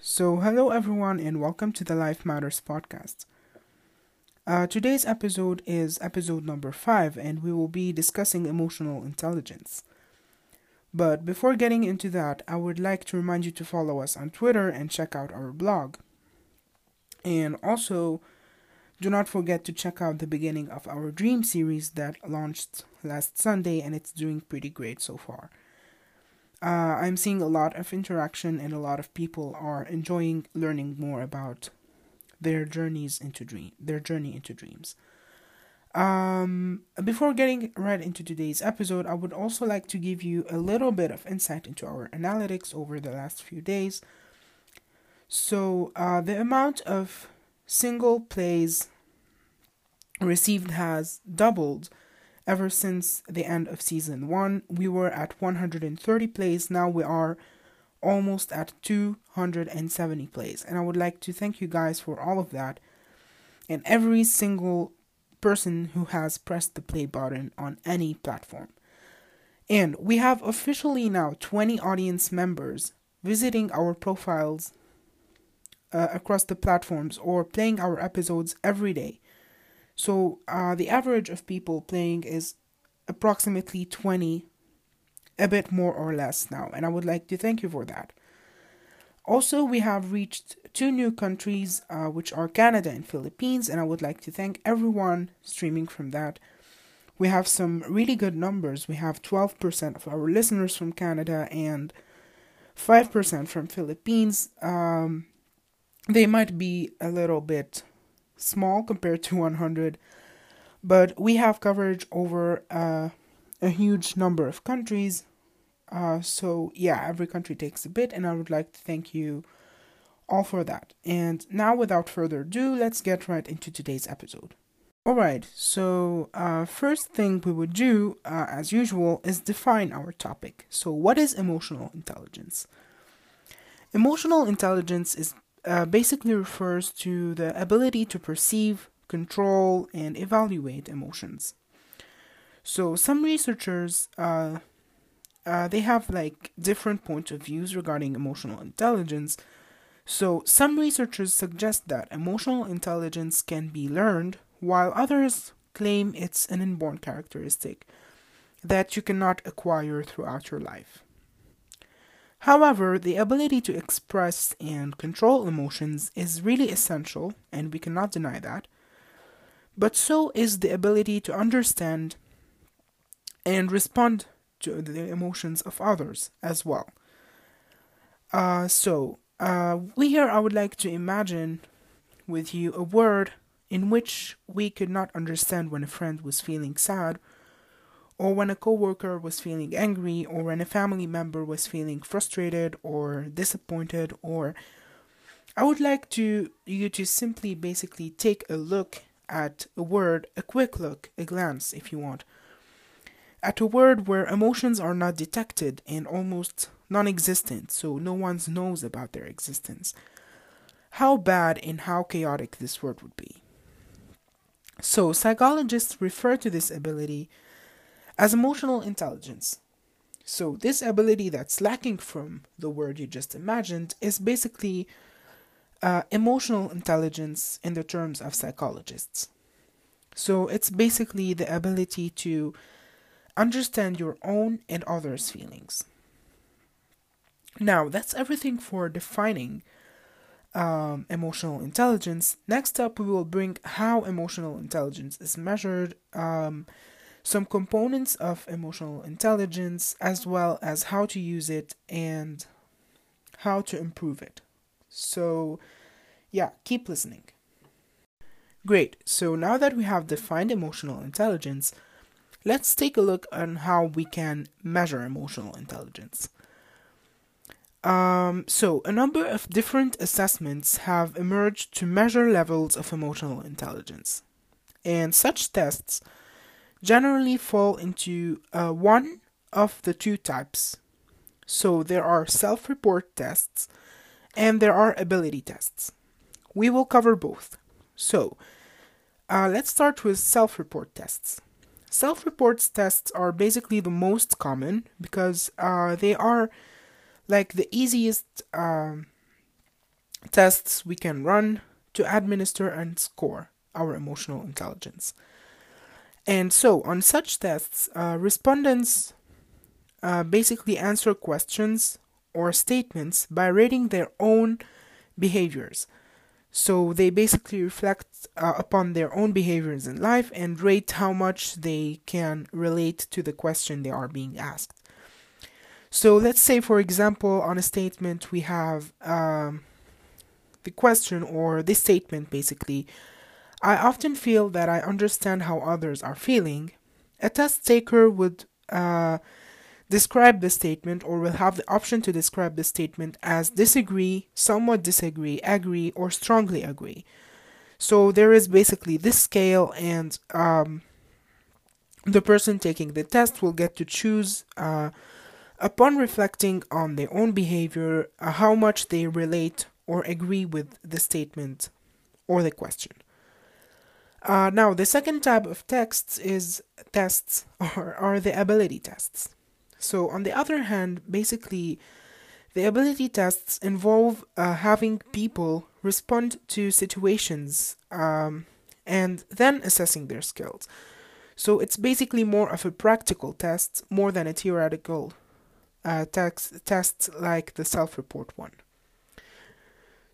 so hello everyone, and welcome to the Life Matters podcast. Uh, today's episode is episode number five, and we will be discussing emotional intelligence. But before getting into that, I would like to remind you to follow us on Twitter and check out our blog. And also, do not forget to check out the beginning of our Dream series that launched last Sunday, and it's doing pretty great so far. Uh, I'm seeing a lot of interaction, and a lot of people are enjoying learning more about their journeys into dream, their journey into dreams. Um, before getting right into today's episode, I would also like to give you a little bit of insight into our analytics over the last few days. So, uh, the amount of single plays received has doubled ever since the end of season 1. We were at 130 plays, now we are almost at 270 plays. And I would like to thank you guys for all of that and every single person who has pressed the play button on any platform. And we have officially now 20 audience members visiting our profiles uh, across the platforms or playing our episodes every day. So uh, the average of people playing is approximately 20, a bit more or less now, and I would like to thank you for that. Also, we have reached two new countries, uh, which are Canada and Philippines, and I would like to thank everyone streaming from that. We have some really good numbers. We have 12% of our listeners from Canada and 5% from Philippines. Um, they might be a little bit small compared to 100, but we have coverage over uh, a huge number of countries. Uh, so, yeah, every country takes a bit, and I would like to thank you all for that. And now, without further ado, let's get right into today's episode. Alright, so uh, first thing we would do, uh, as usual, is define our topic. So, what is emotional intelligence? Emotional intelligence is uh, basically refers to the ability to perceive, control, and evaluate emotions. So some researchers uh, uh, they have like different points of views regarding emotional intelligence. So some researchers suggest that emotional intelligence can be learned, while others claim it's an inborn characteristic that you cannot acquire throughout your life. However, the ability to express and control emotions is really essential, and we cannot deny that. But so is the ability to understand and respond to the emotions of others as well. Uh, so, uh, we here I would like to imagine with you a word in which we could not understand when a friend was feeling sad or when a coworker was feeling angry or when a family member was feeling frustrated or disappointed or I would like to you to simply basically take a look at a word, a quick look, a glance if you want, at a word where emotions are not detected and almost non existent, so no one knows about their existence. How bad and how chaotic this word would be. So, psychologists refer to this ability as emotional intelligence. So, this ability that's lacking from the word you just imagined is basically uh, emotional intelligence in the terms of psychologists. So, it's basically the ability to understand your own and others' feelings. Now, that's everything for defining um, emotional intelligence. Next up, we will bring how emotional intelligence is measured. Um, some components of emotional intelligence, as well as how to use it and how to improve it. So, yeah, keep listening. Great, so now that we have defined emotional intelligence, let's take a look on how we can measure emotional intelligence. Um, so, a number of different assessments have emerged to measure levels of emotional intelligence. And such tests generally fall into uh, one of the two types. So there are self report tests and there are ability tests. We will cover both. So uh, let's start with self report tests. Self reports tests are basically the most common because uh, they are like the easiest um, tests we can run to administer and score our emotional intelligence. And so, on such tests, uh, respondents uh, basically answer questions or statements by rating their own behaviors. So, they basically reflect uh, upon their own behaviors in life and rate how much they can relate to the question they are being asked. So, let's say, for example, on a statement, we have um, the question or the statement basically I often feel that I understand how others are feeling. A test taker would uh, describe the statement or will have the option to describe the statement as disagree, somewhat disagree, agree, or strongly agree. So there is basically this scale, and um, the person taking the test will get to choose, uh, upon reflecting on their own behavior, uh, how much they relate or agree with the statement or the question. Uh, now, the second type of tests is tests or are the ability tests. So, on the other hand, basically, the ability tests involve uh, having people respond to situations um, and then assessing their skills. So, it's basically more of a practical test more than a theoretical uh, text, test like the self report one.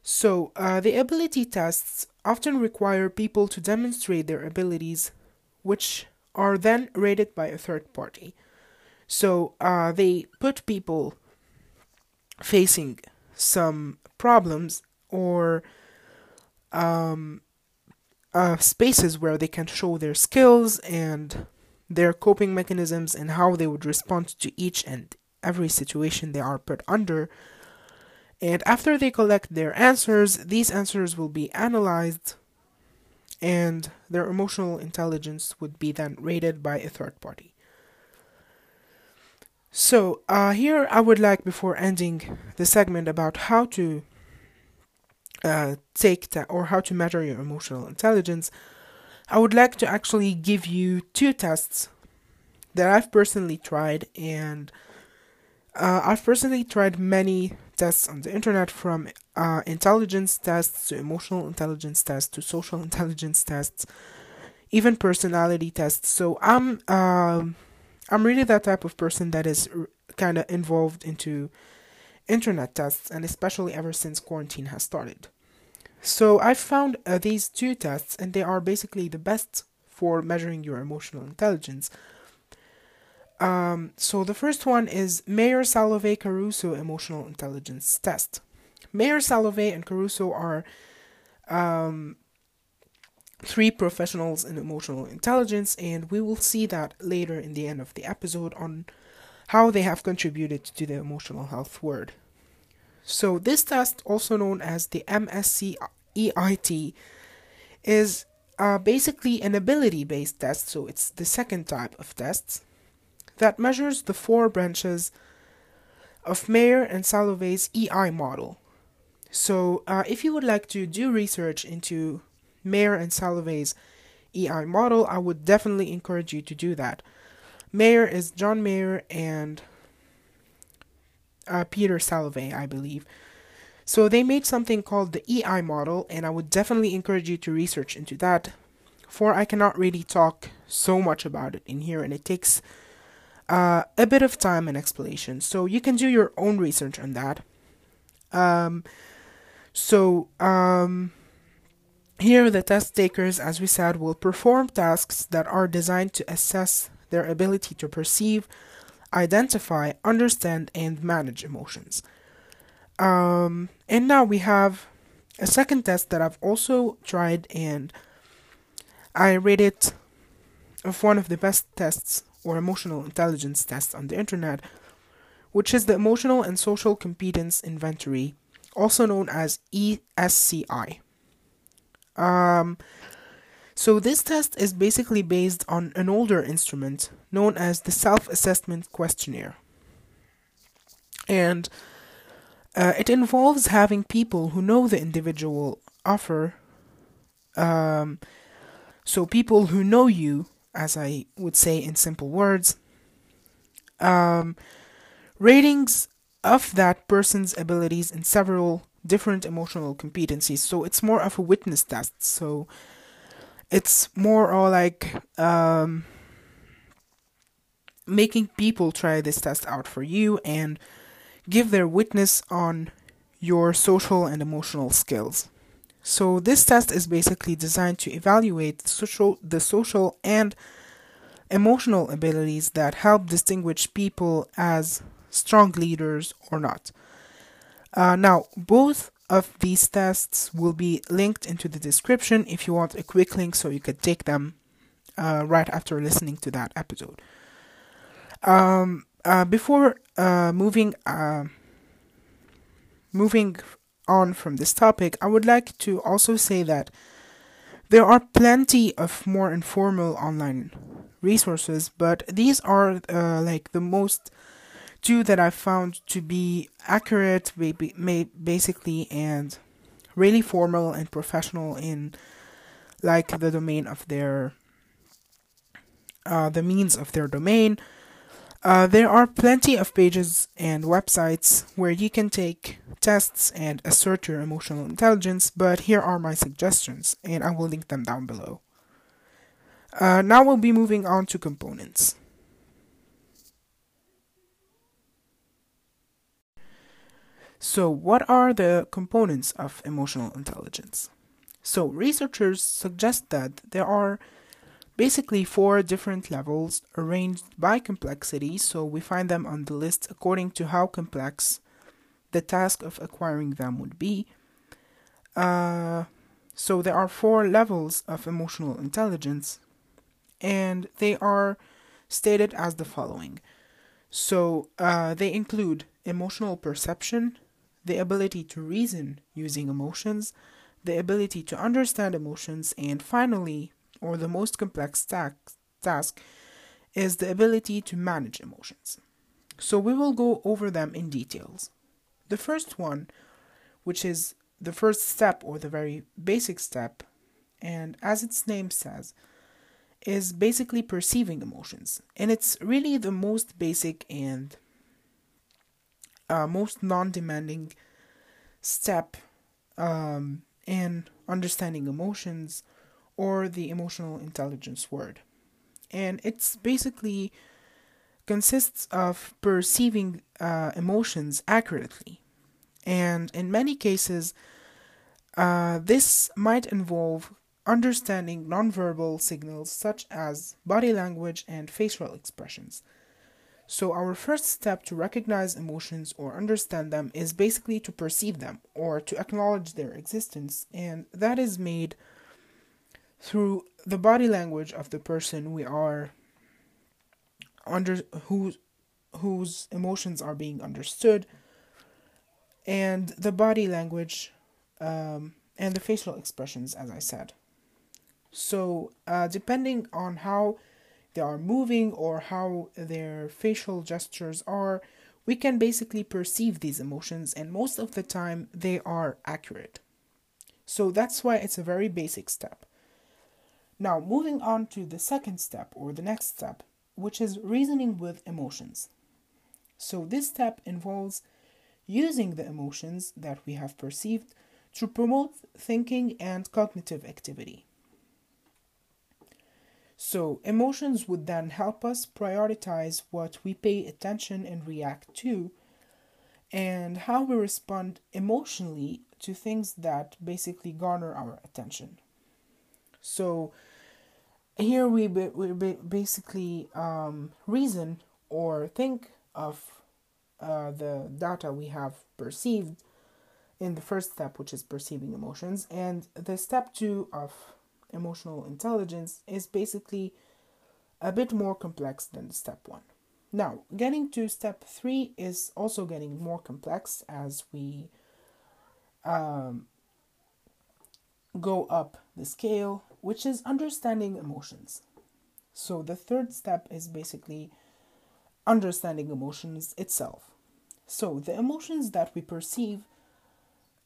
So, uh, the ability tests often require people to demonstrate their abilities, which are then rated by a third party. So, uh, they put people facing some problems or um, uh, spaces where they can show their skills and their coping mechanisms and how they would respond to each and every situation they are put under and after they collect their answers, these answers will be analyzed and their emotional intelligence would be then rated by a third party. So, uh, here I would like, before ending the segment about how to uh, take ta- or how to measure your emotional intelligence, I would like to actually give you two tests that I've personally tried, and uh, I've personally tried many tests on the internet from uh, intelligence tests to emotional intelligence tests to social intelligence tests even personality tests. So i'm um, i'm really that type of person that is r- kind of involved into internet tests and especially ever since quarantine has started. So i found uh, these two tests and they are basically the best for measuring your emotional intelligence um, so the first one is Mayer Salovey Caruso Emotional Intelligence Test. Mayer Salovey and Caruso are um, three professionals in emotional intelligence, and we will see that later in the end of the episode on how they have contributed to the emotional health word. So this test, also known as the MSCEIT, is uh, basically an ability-based test. So it's the second type of tests that measures the four branches of Mayer and Salovey's EI model. So, uh, if you would like to do research into Mayer and Salovey's EI model, I would definitely encourage you to do that. Mayer is John Mayer and uh, Peter Salovey, I believe. So they made something called the EI model, and I would definitely encourage you to research into that. For I cannot really talk so much about it in here, and it takes uh, a bit of time and explanation. So you can do your own research on that. Um, so um, here, the test takers, as we said, will perform tasks that are designed to assess their ability to perceive, identify, understand, and manage emotions. Um, and now we have a second test that I've also tried, and I rate it of one of the best tests or emotional intelligence test on the internet, which is the Emotional and Social Competence Inventory, also known as ESCI. Um, so, this test is basically based on an older instrument known as the Self Assessment Questionnaire. And uh, it involves having people who know the individual offer, um, so people who know you as I would say in simple words. Um, ratings of that person's abilities in several different emotional competencies. So it's more of a witness test. So it's more or like um, making people try this test out for you and give their witness on your social and emotional skills. So this test is basically designed to evaluate social, the social and emotional abilities that help distinguish people as strong leaders or not. Uh, now, both of these tests will be linked into the description if you want a quick link so you could take them uh, right after listening to that episode. Um, uh, before uh, moving uh, moving on from this topic, I would like to also say that there are plenty of more informal online resources, but these are uh, like the most two that I found to be accurate, basically, and really formal and professional in like the domain of their uh, the means of their domain. Uh, there are plenty of pages and websites where you can take tests and assert your emotional intelligence, but here are my suggestions, and I will link them down below. Uh, now we'll be moving on to components. So, what are the components of emotional intelligence? So, researchers suggest that there are basically four different levels arranged by complexity. So, we find them on the list according to how complex the task of acquiring them would be. Uh, so, there are four levels of emotional intelligence, and they are stated as the following. So, uh, they include emotional perception, the ability to reason using emotions, the ability to understand emotions, and finally, or the most complex task, is the ability to manage emotions. So we will go over them in details. The first one, which is the first step or the very basic step, and as its name says, is basically perceiving emotions. And it's really the most basic and uh, most non demanding step um, in understanding emotions or the emotional intelligence word. And it's basically consists of perceiving uh, emotions accurately. And in many cases, uh, this might involve understanding nonverbal signals such as body language and facial expressions. So, our first step to recognize emotions or understand them is basically to perceive them or to acknowledge their existence, and that is made through the body language of the person we are under whose whose emotions are being understood and the body language um, and the facial expressions as i said so uh, depending on how they are moving or how their facial gestures are, we can basically perceive these emotions, and most of the time they are accurate. So that's why it's a very basic step. Now, moving on to the second step or the next step, which is reasoning with emotions. So, this step involves using the emotions that we have perceived to promote thinking and cognitive activity. So, emotions would then help us prioritize what we pay attention and react to, and how we respond emotionally to things that basically garner our attention. So, here we, we basically um, reason or think of uh, the data we have perceived in the first step, which is perceiving emotions, and the step two of emotional intelligence is basically a bit more complex than the step one. Now, getting to step three is also getting more complex as we um, go up the scale, which is understanding emotions. So, the third step is basically understanding emotions itself. So, the emotions that we perceive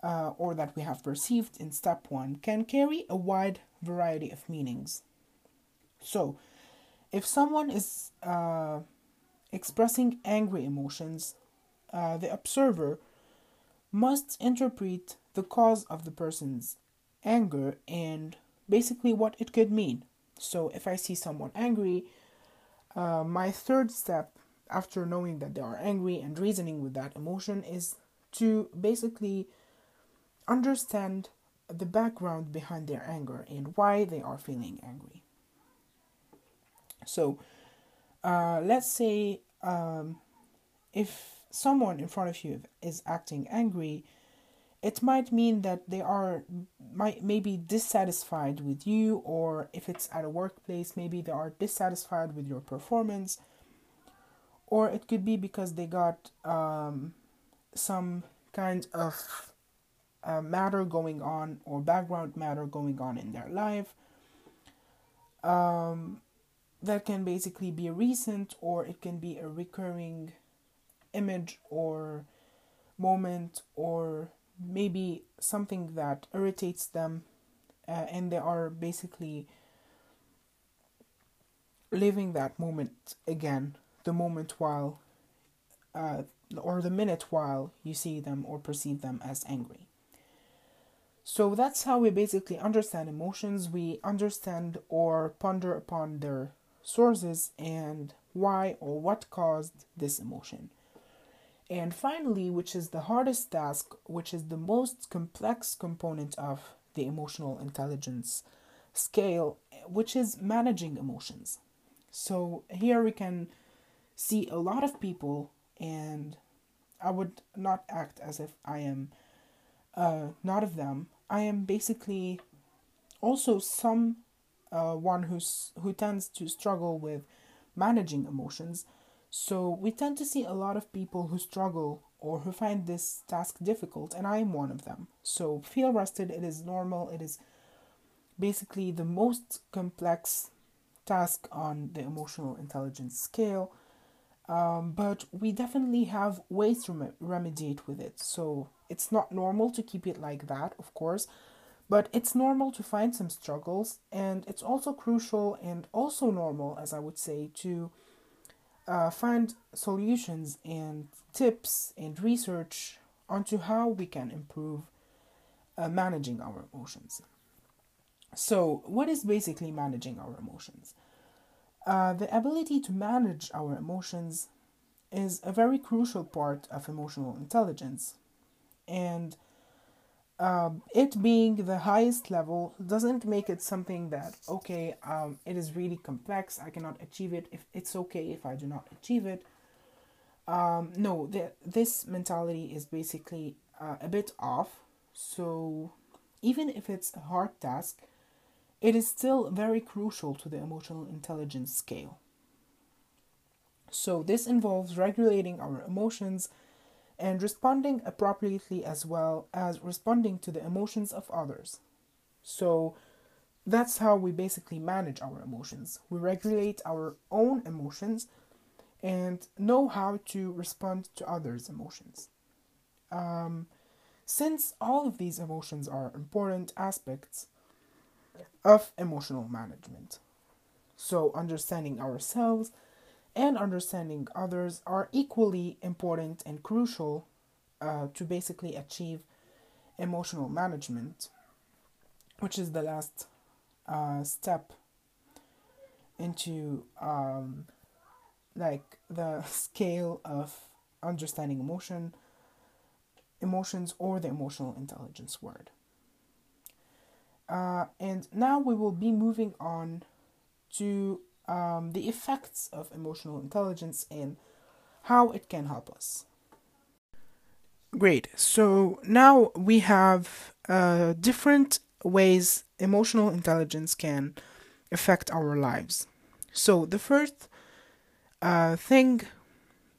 uh, or that we have perceived in step one can carry a wide variety of meanings. So, if someone is uh, expressing angry emotions, uh, the observer must interpret the cause of the person's anger and basically what it could mean. So, if I see someone angry, uh, my third step after knowing that they are angry and reasoning with that emotion is to basically understand the background behind their anger and why they are feeling angry. So, uh, let's say um, if someone in front of you is acting angry, it might mean that they are might maybe dissatisfied with you, or if it's at a workplace, maybe they are dissatisfied with your performance, or it could be because they got um, some kind of uh, matter going on or background matter going on in their life. Um, that can basically be recent or it can be a recurring image or moment or maybe something that irritates them uh, and they are basically living that moment again the moment while uh, or the minute while you see them or perceive them as angry. So that's how we basically understand emotions. We understand or ponder upon their sources and why or what caused this emotion and finally, which is the hardest task, which is the most complex component of the emotional intelligence scale, which is managing emotions. So here we can see a lot of people, and I would not act as if I am uh, not of them. I am basically also some uh, one who's who tends to struggle with managing emotions so we tend to see a lot of people who struggle or who find this task difficult, and I am one of them. So feel rested, it is normal, it is basically the most complex task on the emotional intelligence scale. Um, but we definitely have ways to rem- remediate with it. So it's not normal to keep it like that, of course, but it's normal to find some struggles, and it's also crucial and also normal, as I would say, to uh, find solutions and tips and research onto how we can improve uh, managing our emotions. So, what is basically managing our emotions? Uh, the ability to manage our emotions is a very crucial part of emotional intelligence. And um, it being the highest level doesn't make it something that okay um, it is really complex i cannot achieve it if it's okay if i do not achieve it. Um, no this mentality is basically uh, a bit off. So even if it's a hard task it is still very crucial to the emotional intelligence scale. So this involves regulating our emotions and responding appropriately as well as responding to the emotions of others. So that's how we basically manage our emotions. We regulate our own emotions and know how to respond to others' emotions. Um, since all of these emotions are important aspects of emotional management. So, understanding ourselves and understanding others are equally important and crucial uh, to basically achieve emotional management, which is the last uh, step into um, like the scale of understanding emotion emotions or the emotional intelligence word. Uh, and now we will be moving on to um, the effects of emotional intelligence and how it can help us. Great. So now we have uh, different ways emotional intelligence can affect our lives. So the first uh, thing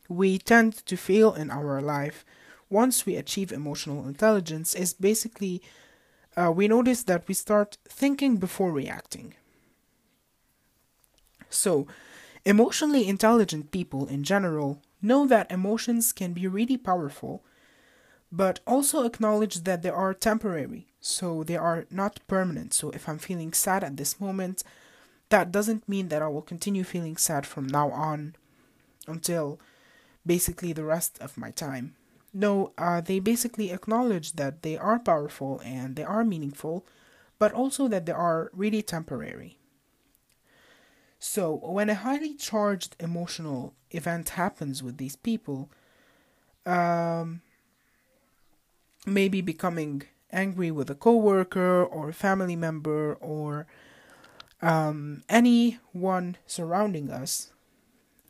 we tend to feel in our life once we achieve emotional intelligence is basically uh, we notice that we start thinking before reacting. So, emotionally intelligent people in general know that emotions can be really powerful, but also acknowledge that they are temporary, so they are not permanent. So, if I'm feeling sad at this moment, that doesn't mean that I will continue feeling sad from now on until basically the rest of my time. no, uh, they basically acknowledge that they are powerful and they are meaningful, but also that they are really temporary. So, when a highly charged emotional event happens with these people, um, maybe becoming angry with a coworker or a family member or um, anyone surrounding us,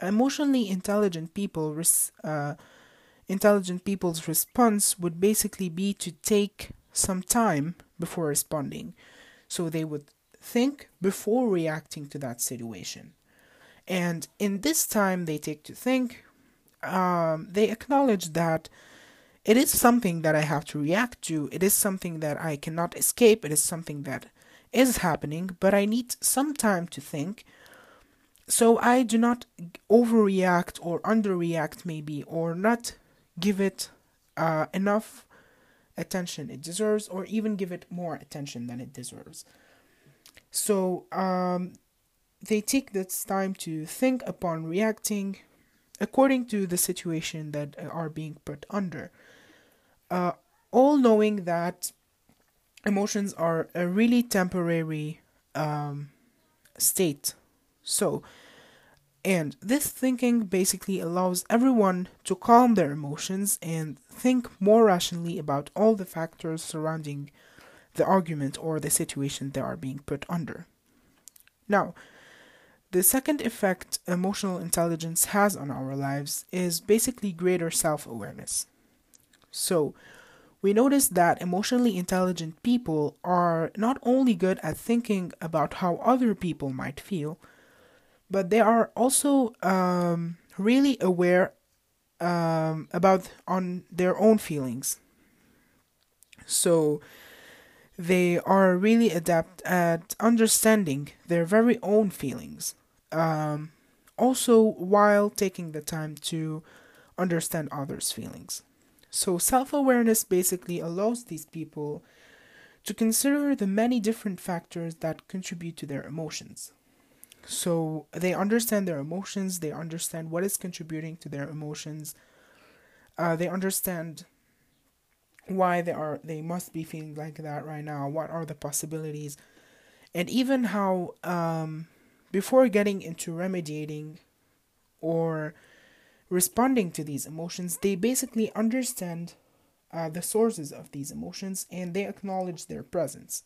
emotionally intelligent people res- uh, intelligent people's response would basically be to take some time before responding. So they would think before reacting to that situation. And in this time they take to think, um, they acknowledge that it is something that I have to react to. It is something that I cannot escape. It is something that is happening, but I need some time to think. So I do not overreact or underreact, maybe, or not give it uh, enough attention it deserves, or even give it more attention than it deserves. So um, they take this time to think upon reacting according to the situation that are being put under uh, all knowing that emotions are a really temporary um, state. So, and this thinking basically allows everyone to calm their emotions and think more rationally about all the factors surrounding the argument or the situation they are being put under. Now, the second effect emotional intelligence has on our lives is basically greater self awareness. So, we notice that emotionally intelligent people are not only good at thinking about how other people might feel, but they are also um, really aware um, about on their own feelings. So they are really adept at understanding their very own feelings. Um, also, while taking the time to understand others' feelings. So, self awareness basically allows these people to consider the many different factors that contribute to their emotions. So, they understand their emotions, they understand what is contributing to their emotions, uh, they understand why they are they must be feeling like that right now what are the possibilities and even how um, before getting into remediating or responding to these emotions, they basically understand uh, the sources of these emotions and they acknowledge their presence.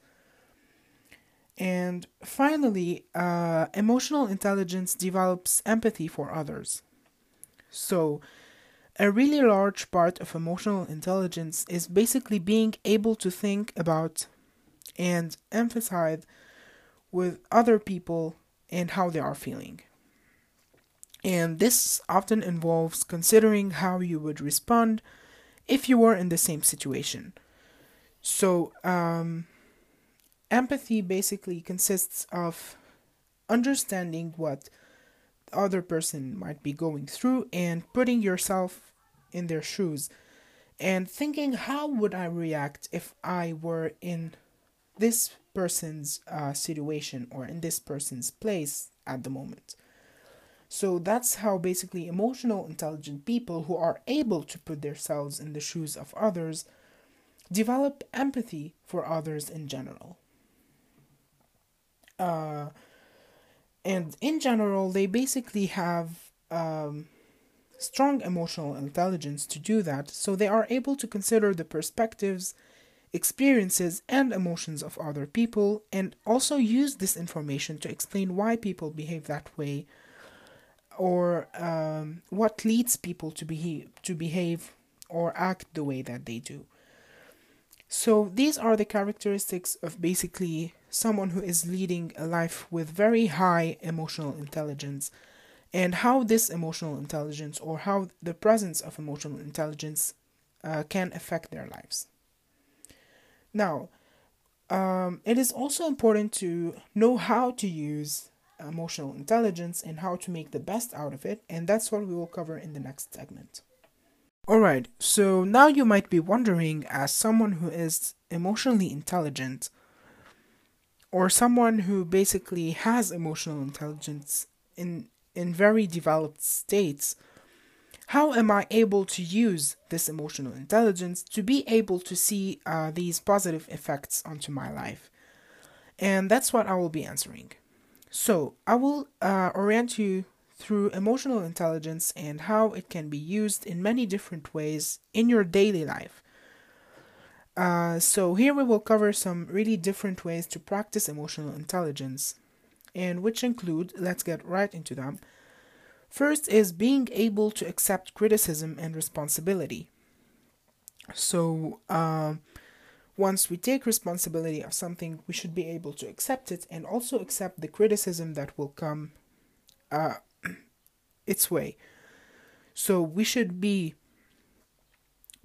And finally, uh, emotional intelligence develops empathy for others. So, a really large part of emotional intelligence is basically being able to think about and emphasize with other people and how they are feeling. And this often involves considering how you would respond if you were in the same situation. So, um, empathy basically consists of understanding what the other person might be going through and putting yourself in their shoes and thinking how would I react if I were in this person's uh, situation or in this person's place at the moment. So that's how basically emotional intelligent people who are able to put themselves in the shoes of others develop empathy for others in general. Uh, and in general, they basically have um, strong emotional intelligence to do that, so they are able to consider the perspectives, experiences, and emotions of other people, and also use this information to explain why people behave that way or um, what leads people to behave to behave or act the way that they do. So these are the characteristics of basically someone who is leading a life with very high emotional intelligence and how this emotional intelligence or how the presence of emotional intelligence uh, can affect their lives. Now, um, it is also important to know how to use emotional intelligence and how to make the best out of it, and that's what we will cover in the next segment. Alright, so now you might be wondering, as someone who is emotionally intelligent, or someone who basically has emotional intelligence in, in very developed states, how am I able to use this emotional intelligence to be able to see uh, these positive effects onto my life? And that's what I will be answering. So, I will uh, orient you through emotional intelligence and how it can be used in many different ways in your daily life. Uh, so, here we will cover some really different ways to practice emotional intelligence, and which include, let's get right into them. First is being able to accept criticism and responsibility. So, uh, once we take responsibility of something, we should be able to accept it and also accept the criticism that will come uh, its way. So, we should be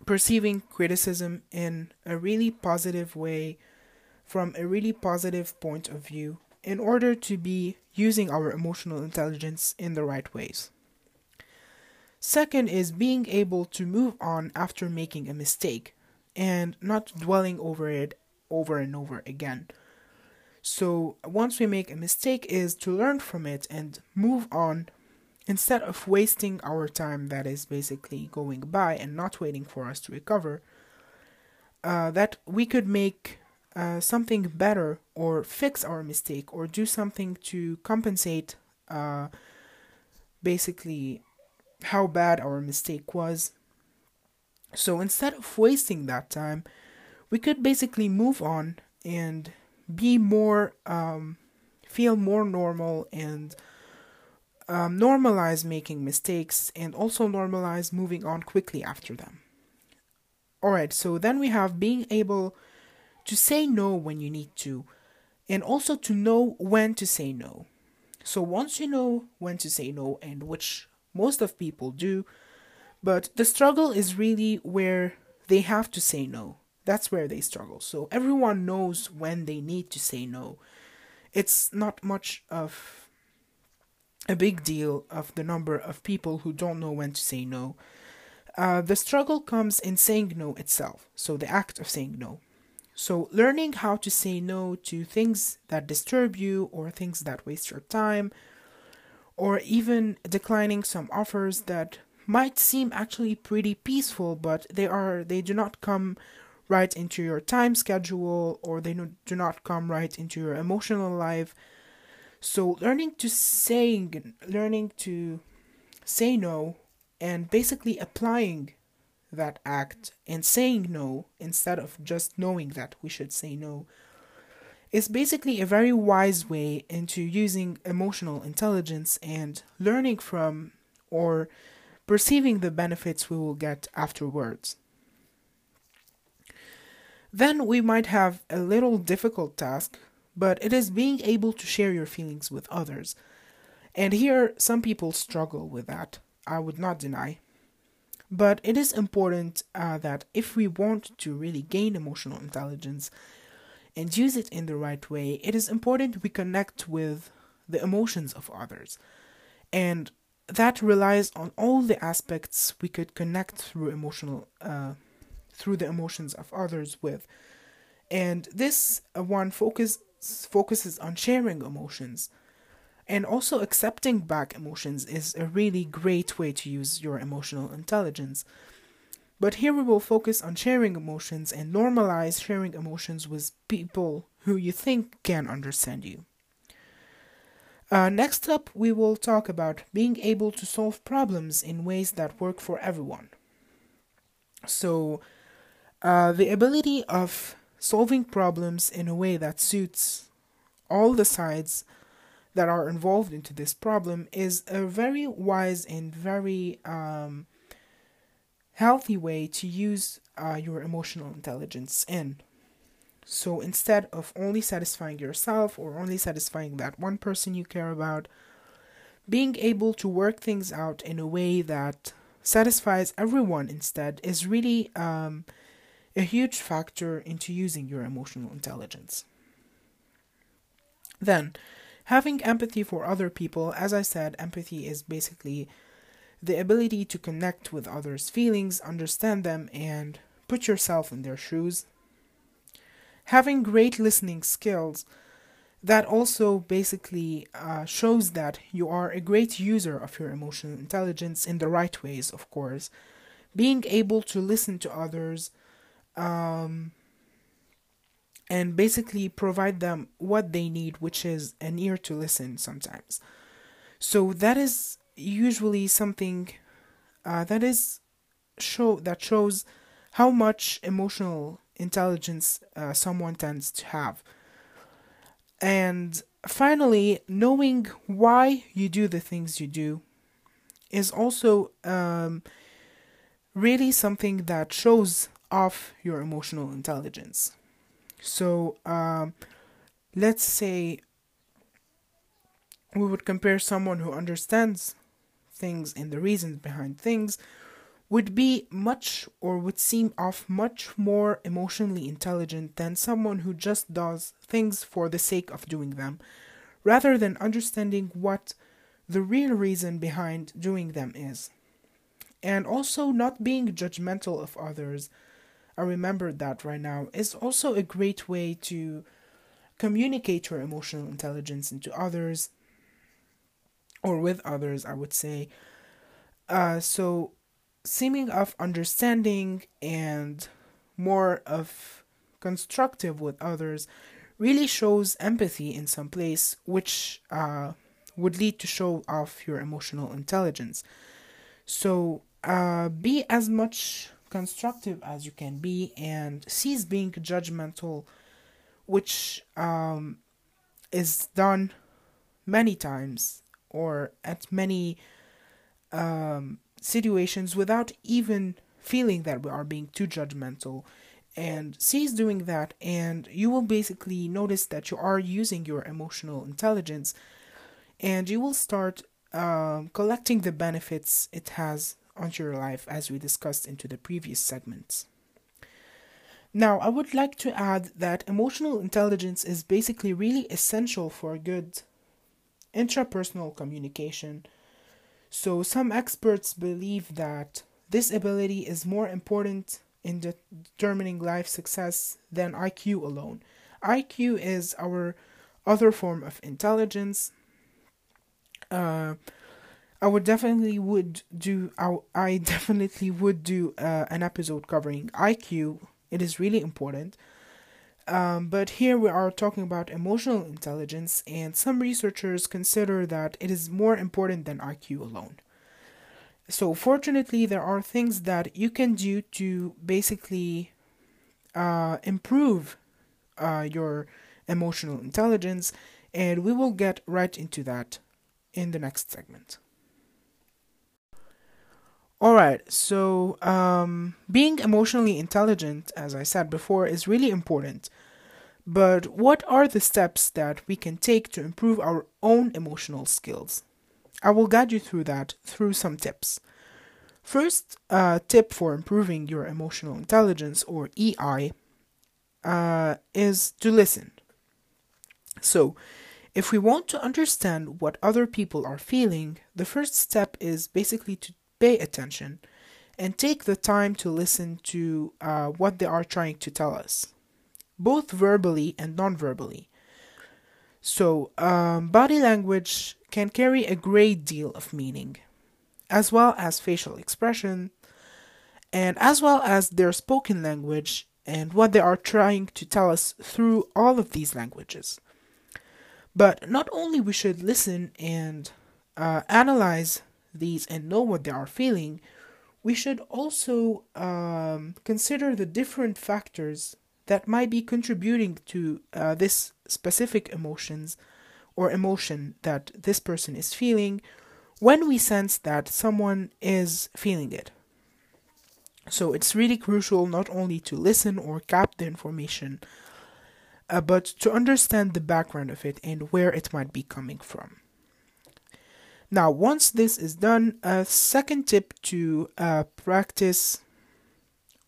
perceiving criticism in a really positive way from a really positive point of view in order to be using our emotional intelligence in the right ways. Second is being able to move on after making a mistake and not dwelling over it over and over again. So once we make a mistake is to learn from it and move on instead of wasting our time that is basically going by and not waiting for us to recover. Uh, that we could make uh, something better or fix our mistake or do something to compensate uh, basically how bad our mistake was. So instead of wasting that time, we could basically move on and be more, um, feel more normal and um, normalize making mistakes and also normalize moving on quickly after them. Alright, so then we have being able to say no when you need to, and also to know when to say no. So once you know when to say no, and which most of people do, but the struggle is really where they have to say no. That's where they struggle. So everyone knows when they need to say no. It's not much of a big deal of the number of people who don't know when to say no. Uh, the struggle comes in saying no itself, so the act of saying no. So, learning how to say no to things that disturb you or things that waste your time, or even declining some offers that might seem actually pretty peaceful, but they are they do not come right into your time schedule or they do not come right into your emotional life. So, learning to saying learning to say no and basically applying that act and saying no instead of just knowing that we should say no is basically a very wise way into using emotional intelligence and learning from or perceiving the benefits we will get afterwards. Then we might have a little difficult task, but it is being able to share your feelings with others. And here, some people struggle with that, I would not deny. But it is important uh, that if we want to really gain emotional intelligence and use it in the right way, it is important we connect with the emotions of others. And that relies on all the aspects we could connect through emotional uh, through the emotions of others with. And this uh, one focus focuses on sharing emotions and also, accepting back emotions is a really great way to use your emotional intelligence. But here we will focus on sharing emotions and normalize sharing emotions with people who you think can understand you. Uh, next up, we will talk about being able to solve problems in ways that work for everyone. So, uh, the ability of solving problems in a way that suits all the sides that are involved into this problem is a very wise and very um, healthy way to use uh, your emotional intelligence in. So instead of only satisfying yourself or only satisfying that one person you care about, being able to work things out in a way that satisfies everyone instead is really um, a huge factor into using your emotional intelligence. Then, Having empathy for other people, as I said, empathy is basically the ability to connect with others' feelings, understand them, and put yourself in their shoes. Having great listening skills, that also basically uh, shows that you are a great user of your emotional intelligence in the right ways, of course. Being able to listen to others um, and basically provide them what they need, which is an ear to listen sometimes. So that is usually something uh, that is show that shows how much emotional intelligence uh, someone tends to have. And finally, knowing why you do the things you do is also um, really something that shows off your emotional intelligence. So, um, let's say we would compare someone who understands things and the reasons behind things would be much or would seem of much more emotionally intelligent than someone who just does things for the sake of doing them, rather than understanding what the real reason behind doing them is. And also, not being judgmental of others, I remember that right now, is also a great way to communicate your emotional intelligence into others or with others, I would say. Uh, so seeming of understanding and more of constructive with others really shows empathy in some place which uh, would lead to show off your emotional intelligence so uh, be as much constructive as you can be and cease being judgmental which um, is done many times or at many um, situations without even feeling that we are being too judgmental. And cease doing that and you will basically notice that you are using your emotional intelligence and you will start um, collecting the benefits it has onto your life as we discussed into the previous segments now i would like to add that emotional intelligence is basically really essential for good intrapersonal communication so, some experts believe that this ability is more important in determining life success than IQ alone. IQ is our other form of intelligence. Uh, I would definitely would do. I, I definitely would do uh, an episode covering IQ. It is really important. Um, but here we are talking about emotional intelligence, and some researchers consider that it is more important than IQ alone. So, fortunately, there are things that you can do to basically uh, improve uh, your emotional intelligence, and we will get right into that in the next segment. Alright, so um, being emotionally intelligent, as I said before, is really important. But what are the steps that we can take to improve our own emotional skills? I will guide you through that through some tips. First uh, tip for improving your emotional intelligence, or EI, uh, is to listen. So, if we want to understand what other people are feeling, the first step is basically to pay attention and take the time to listen to uh, what they are trying to tell us, both verbally and non verbally. So, um, body language can carry a great deal of meaning, as well as facial expression, and as well as their spoken language and what they are trying to tell us through all of these languages. But not only we should listen and uh, analyze these and know what they are feeling, we should also um, consider the different factors that might be contributing to uh, this specific emotions or emotion that this person is feeling when we sense that someone is feeling it. So it's really crucial not only to listen or cap the information, uh, but to understand the background of it and where it might be coming from. Now, once this is done, a second tip to uh, practice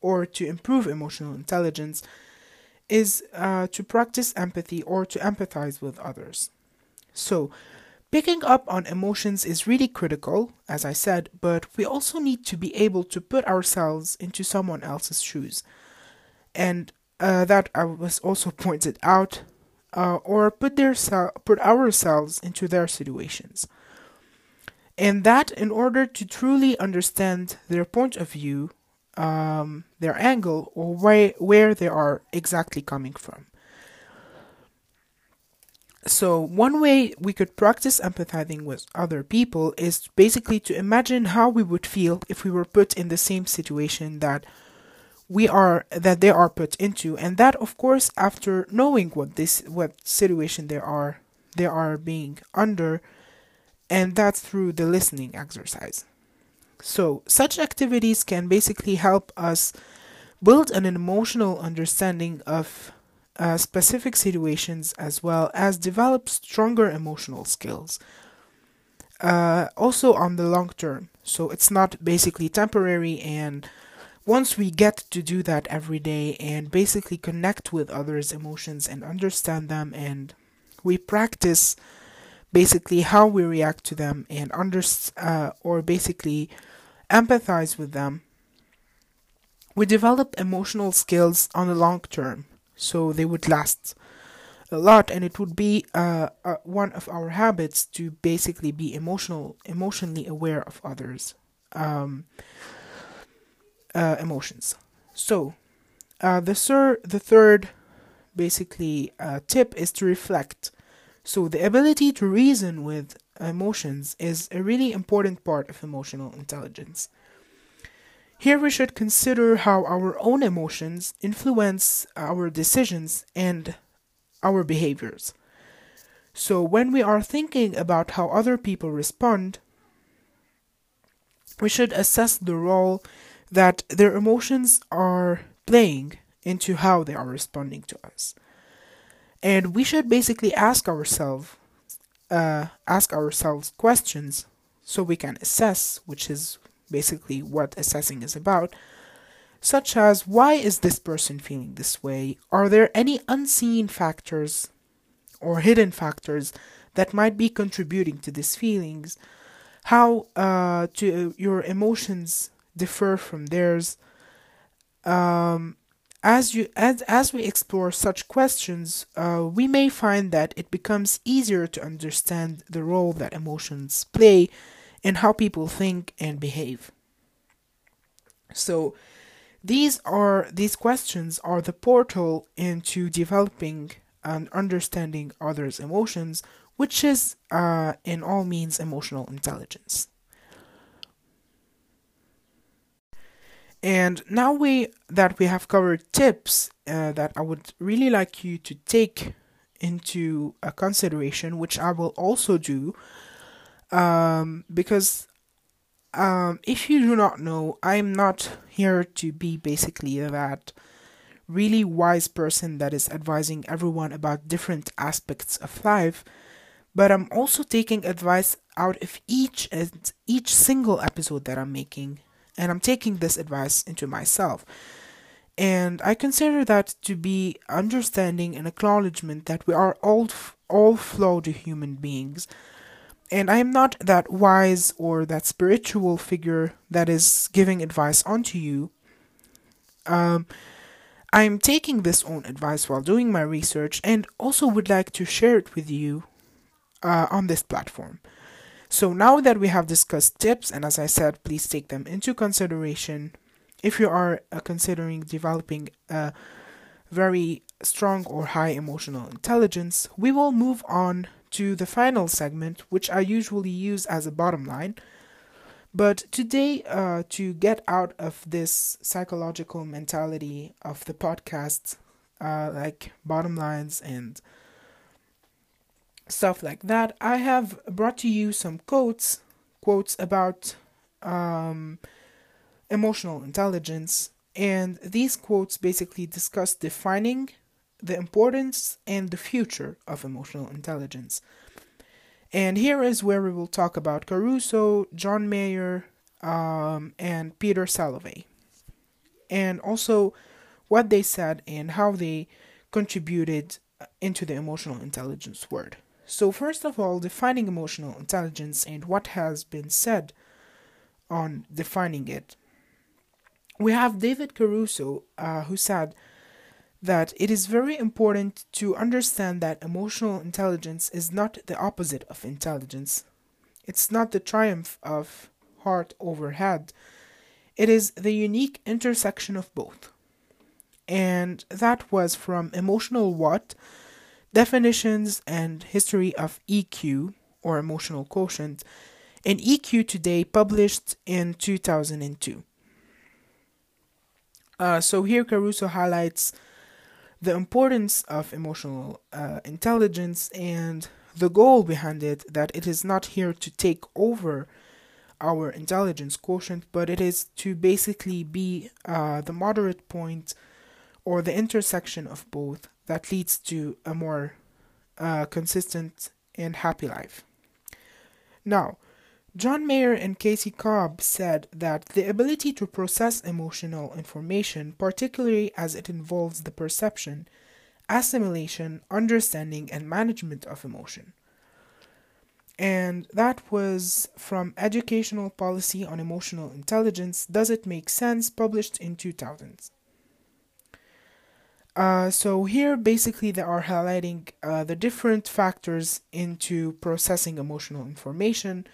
or to improve emotional intelligence is uh, to practice empathy or to empathize with others. So, picking up on emotions is really critical, as I said, but we also need to be able to put ourselves into someone else's shoes. And uh, that I was also pointed out uh, or put their put ourselves into their situations. And that in order to truly understand their point of view, um, their angle, or where, where they are exactly coming from. So, one way we could practice empathizing with other people is basically to imagine how we would feel if we were put in the same situation that we are that they are put into and that of course after knowing what this what situation they are they are being under and that's through the listening exercise. So such activities can basically help us build an emotional understanding of uh, specific situations as well as develop stronger emotional skills uh, also on the long term. So it's not basically temporary and once we get to do that every day and basically connect with others' emotions and understand them, and we practice basically how we react to them and under uh, or basically empathize with them, we develop emotional skills on the long term, so they would last a lot, and it would be uh, uh, one of our habits to basically be emotional, emotionally aware of others. Um, uh, emotions. So, uh, the sir, the third, basically uh, tip is to reflect. So the ability to reason with emotions is a really important part of emotional intelligence. Here we should consider how our own emotions influence our decisions and our behaviors. So when we are thinking about how other people respond, we should assess the role that their emotions are playing into how they are responding to us. And we should basically ask ourselves uh, ask ourselves questions so we can assess, which is basically what assessing is about, such as why is this person feeling this way? Are there any unseen factors or hidden factors that might be contributing to these feelings? How uh, to your emotions differ from theirs. Um, as you as as we explore such questions, uh, we may find that it becomes easier to understand the role that emotions play in how people think and behave. So, these are these questions are the portal into developing and understanding others' emotions, which is, uh, in all means, emotional intelligence. And now we that we have covered tips uh, that I would really like you to take into a consideration, which I will also do, um, because um, if you do not know, I'm not here to be basically that really wise person that is advising everyone about different aspects of life, but I'm also taking advice out of each and each single episode that I'm making and I'm taking this advice into myself. And I consider that to be understanding and acknowledgement that we are all all flawed human beings. And I am not that wise or that spiritual figure that is giving advice onto you. Um, I'm taking this own advice while doing my research and also would like to share it with you uh, on this platform. So now that we have discussed tips, and as I said, please take them into consideration if you are uh, considering developing a very strong or high emotional intelligence, we will move on to the final segment, which I usually use as a bottom line. But today, uh, to get out of this psychological mentality of the podcast, uh, like bottom lines and stuff like that, I have brought to you some quotes, quotes about um, emotional intelligence, and these quotes basically discuss defining the importance and the future of emotional intelligence. And here is where we will talk about Caruso, John Mayer, um, and Peter Salovey, and also what they said and how they contributed into the emotional intelligence word. So, first of all, defining emotional intelligence and what has been said on defining it. We have David Caruso, uh, who said, that it is very important to understand that emotional intelligence is not the opposite of intelligence. It's not the triumph of heart over head. It is the unique intersection of both. And that was from Emotional What Definitions and History of EQ, or Emotional Quotient, in EQ Today, published in 2002. Uh, so here Caruso highlights the importance of emotional uh, intelligence and the goal behind it that it is not here to take over our intelligence quotient, but it is to basically be uh, the moderate point or the intersection of both that leads to a more uh, consistent and happy life. Now, John Mayer and Casey Cobb said that the ability to process emotional information, particularly as it involves the perception, assimilation, understanding, and management of emotion. And that was from Educational Policy on Emotional Intelligence Does It Make Sense, published in 2000. Uh, so here basically they are highlighting uh, the different factors into processing emotional information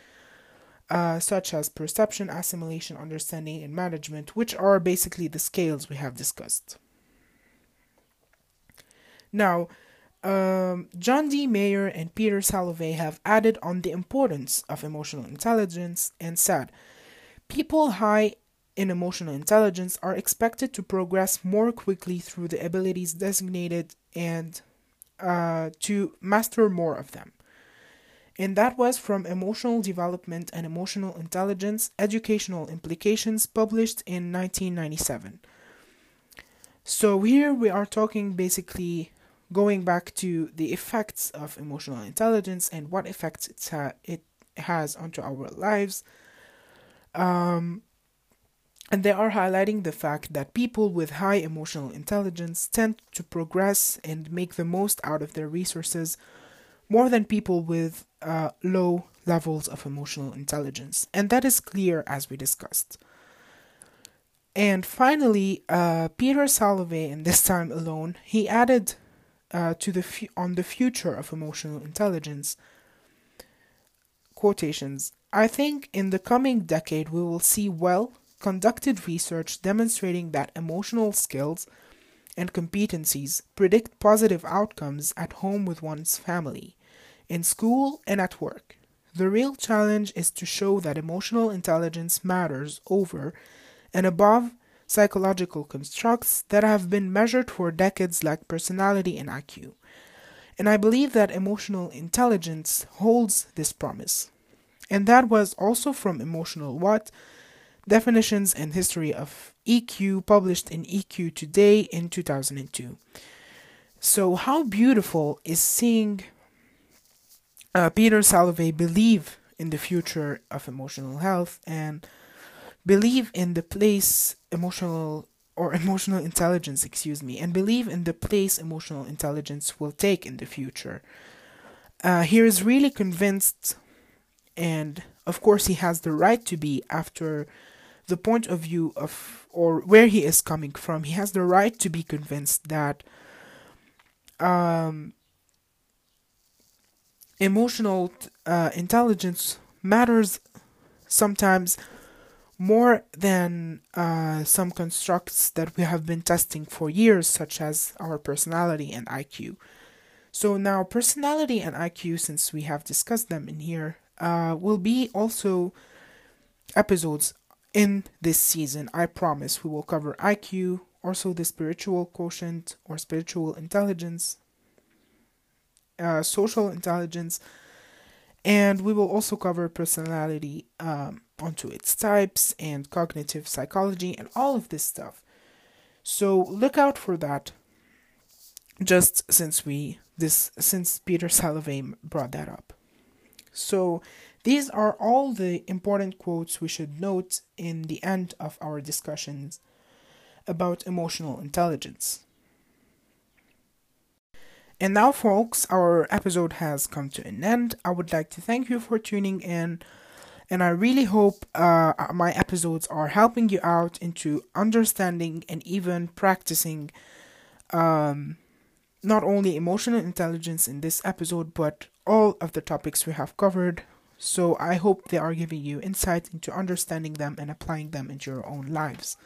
uh, such as perception, assimilation, understanding, and management, which are basically the scales we have discussed. Now, um, John D. Mayer and Peter Salovey have added on the importance of emotional intelligence and said people high in emotional intelligence are expected to progress more quickly through the abilities designated and uh, to master more of them and that was from Emotional Development and Emotional Intelligence Educational Implications, published in 1997. So, here we are talking basically going back to the effects of emotional intelligence and what effects it, ha- it has onto our lives. Um, and they are highlighting the fact that people with high emotional intelligence tend to progress and make the most out of their resources more than people with uh, low levels of emotional intelligence. And that is clear as we discussed. And finally, uh, Peter Salovey, and this time alone, he added uh, to the fu- on the future of emotional intelligence quotations. I think in the coming decade we will see well conducted research demonstrating that emotional skills and competencies predict positive outcomes at home with one's family in school and at work. The real challenge is to show that emotional intelligence matters over and above psychological constructs that have been measured for decades, like personality and IQ. And I believe that emotional intelligence holds this promise. And that was also from Emotional What Definitions and History of EQ, published in EQ Today in 2002. So, how beautiful is seeing uh, Peter Salovey believe in the future of emotional health and believe in the place emotional or emotional intelligence, excuse me, and believe in the place emotional intelligence will take in the future. Uh, he is really convinced, and of course, he has the right to be after the point of view of or where he is coming from. He has the right to be convinced that um, emotional uh, intelligence matters sometimes more than uh, some constructs that we have been testing for years, such as our personality and IQ. So, now personality and IQ, since we have discussed them in here, uh, will be also episodes in this season. I promise we will cover IQ, also the spiritual quotient or spiritual intelligence, uh, social intelligence, and we will also cover personality um, onto its types and cognitive psychology and all of this stuff. So look out for that. Just since we this since Peter Salovey brought that up. So these are all the important quotes we should note in the end of our discussions about emotional intelligence. And now, folks, our episode has come to an end. I would like to thank you for tuning in, and I really hope uh, my episodes are helping you out into understanding and even practicing um, not only emotional intelligence in this episode, but all of the topics we have covered. So I hope they are giving you insight into understanding them and applying them into your own lives.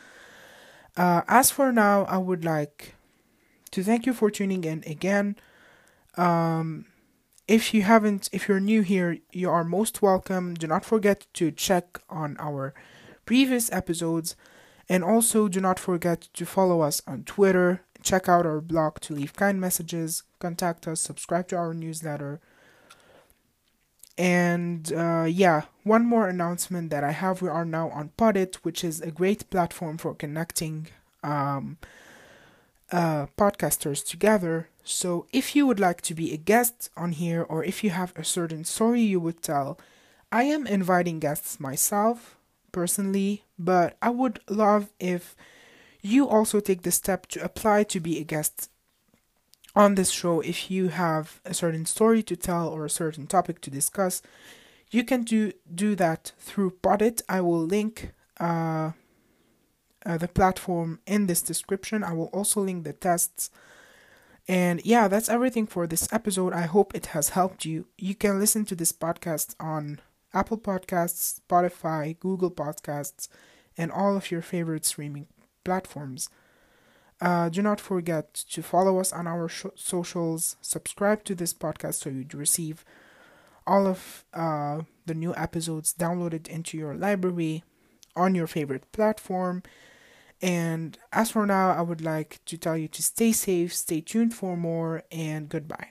Uh, as for now, I would like to thank you for tuning in again. Um, if you haven't, if you're new here, you are most welcome. Do not forget to check on our previous episodes and also do not forget to follow us on Twitter, check out our blog to leave kind messages, contact us, subscribe to our newsletter. And uh, yeah, one more announcement that I have we are now on Podit, which is a great platform for connecting um, uh, podcasters together. So if you would like to be a guest on here, or if you have a certain story you would tell, I am inviting guests myself personally, but I would love if you also take the step to apply to be a guest on this show if you have a certain story to tell or a certain topic to discuss you can do do that through podit. I will link uh, uh, the platform in this description. I will also link the tests. And yeah that's everything for this episode. I hope it has helped you. You can listen to this podcast on apple podcasts spotify google podcasts and all of your favorite streaming platforms uh, do not forget to follow us on our sh- socials, subscribe to this podcast so you'd receive all of uh, the new episodes downloaded into your library on your favorite platform. And as for now, I would like to tell you to stay safe, stay tuned for more, and goodbye.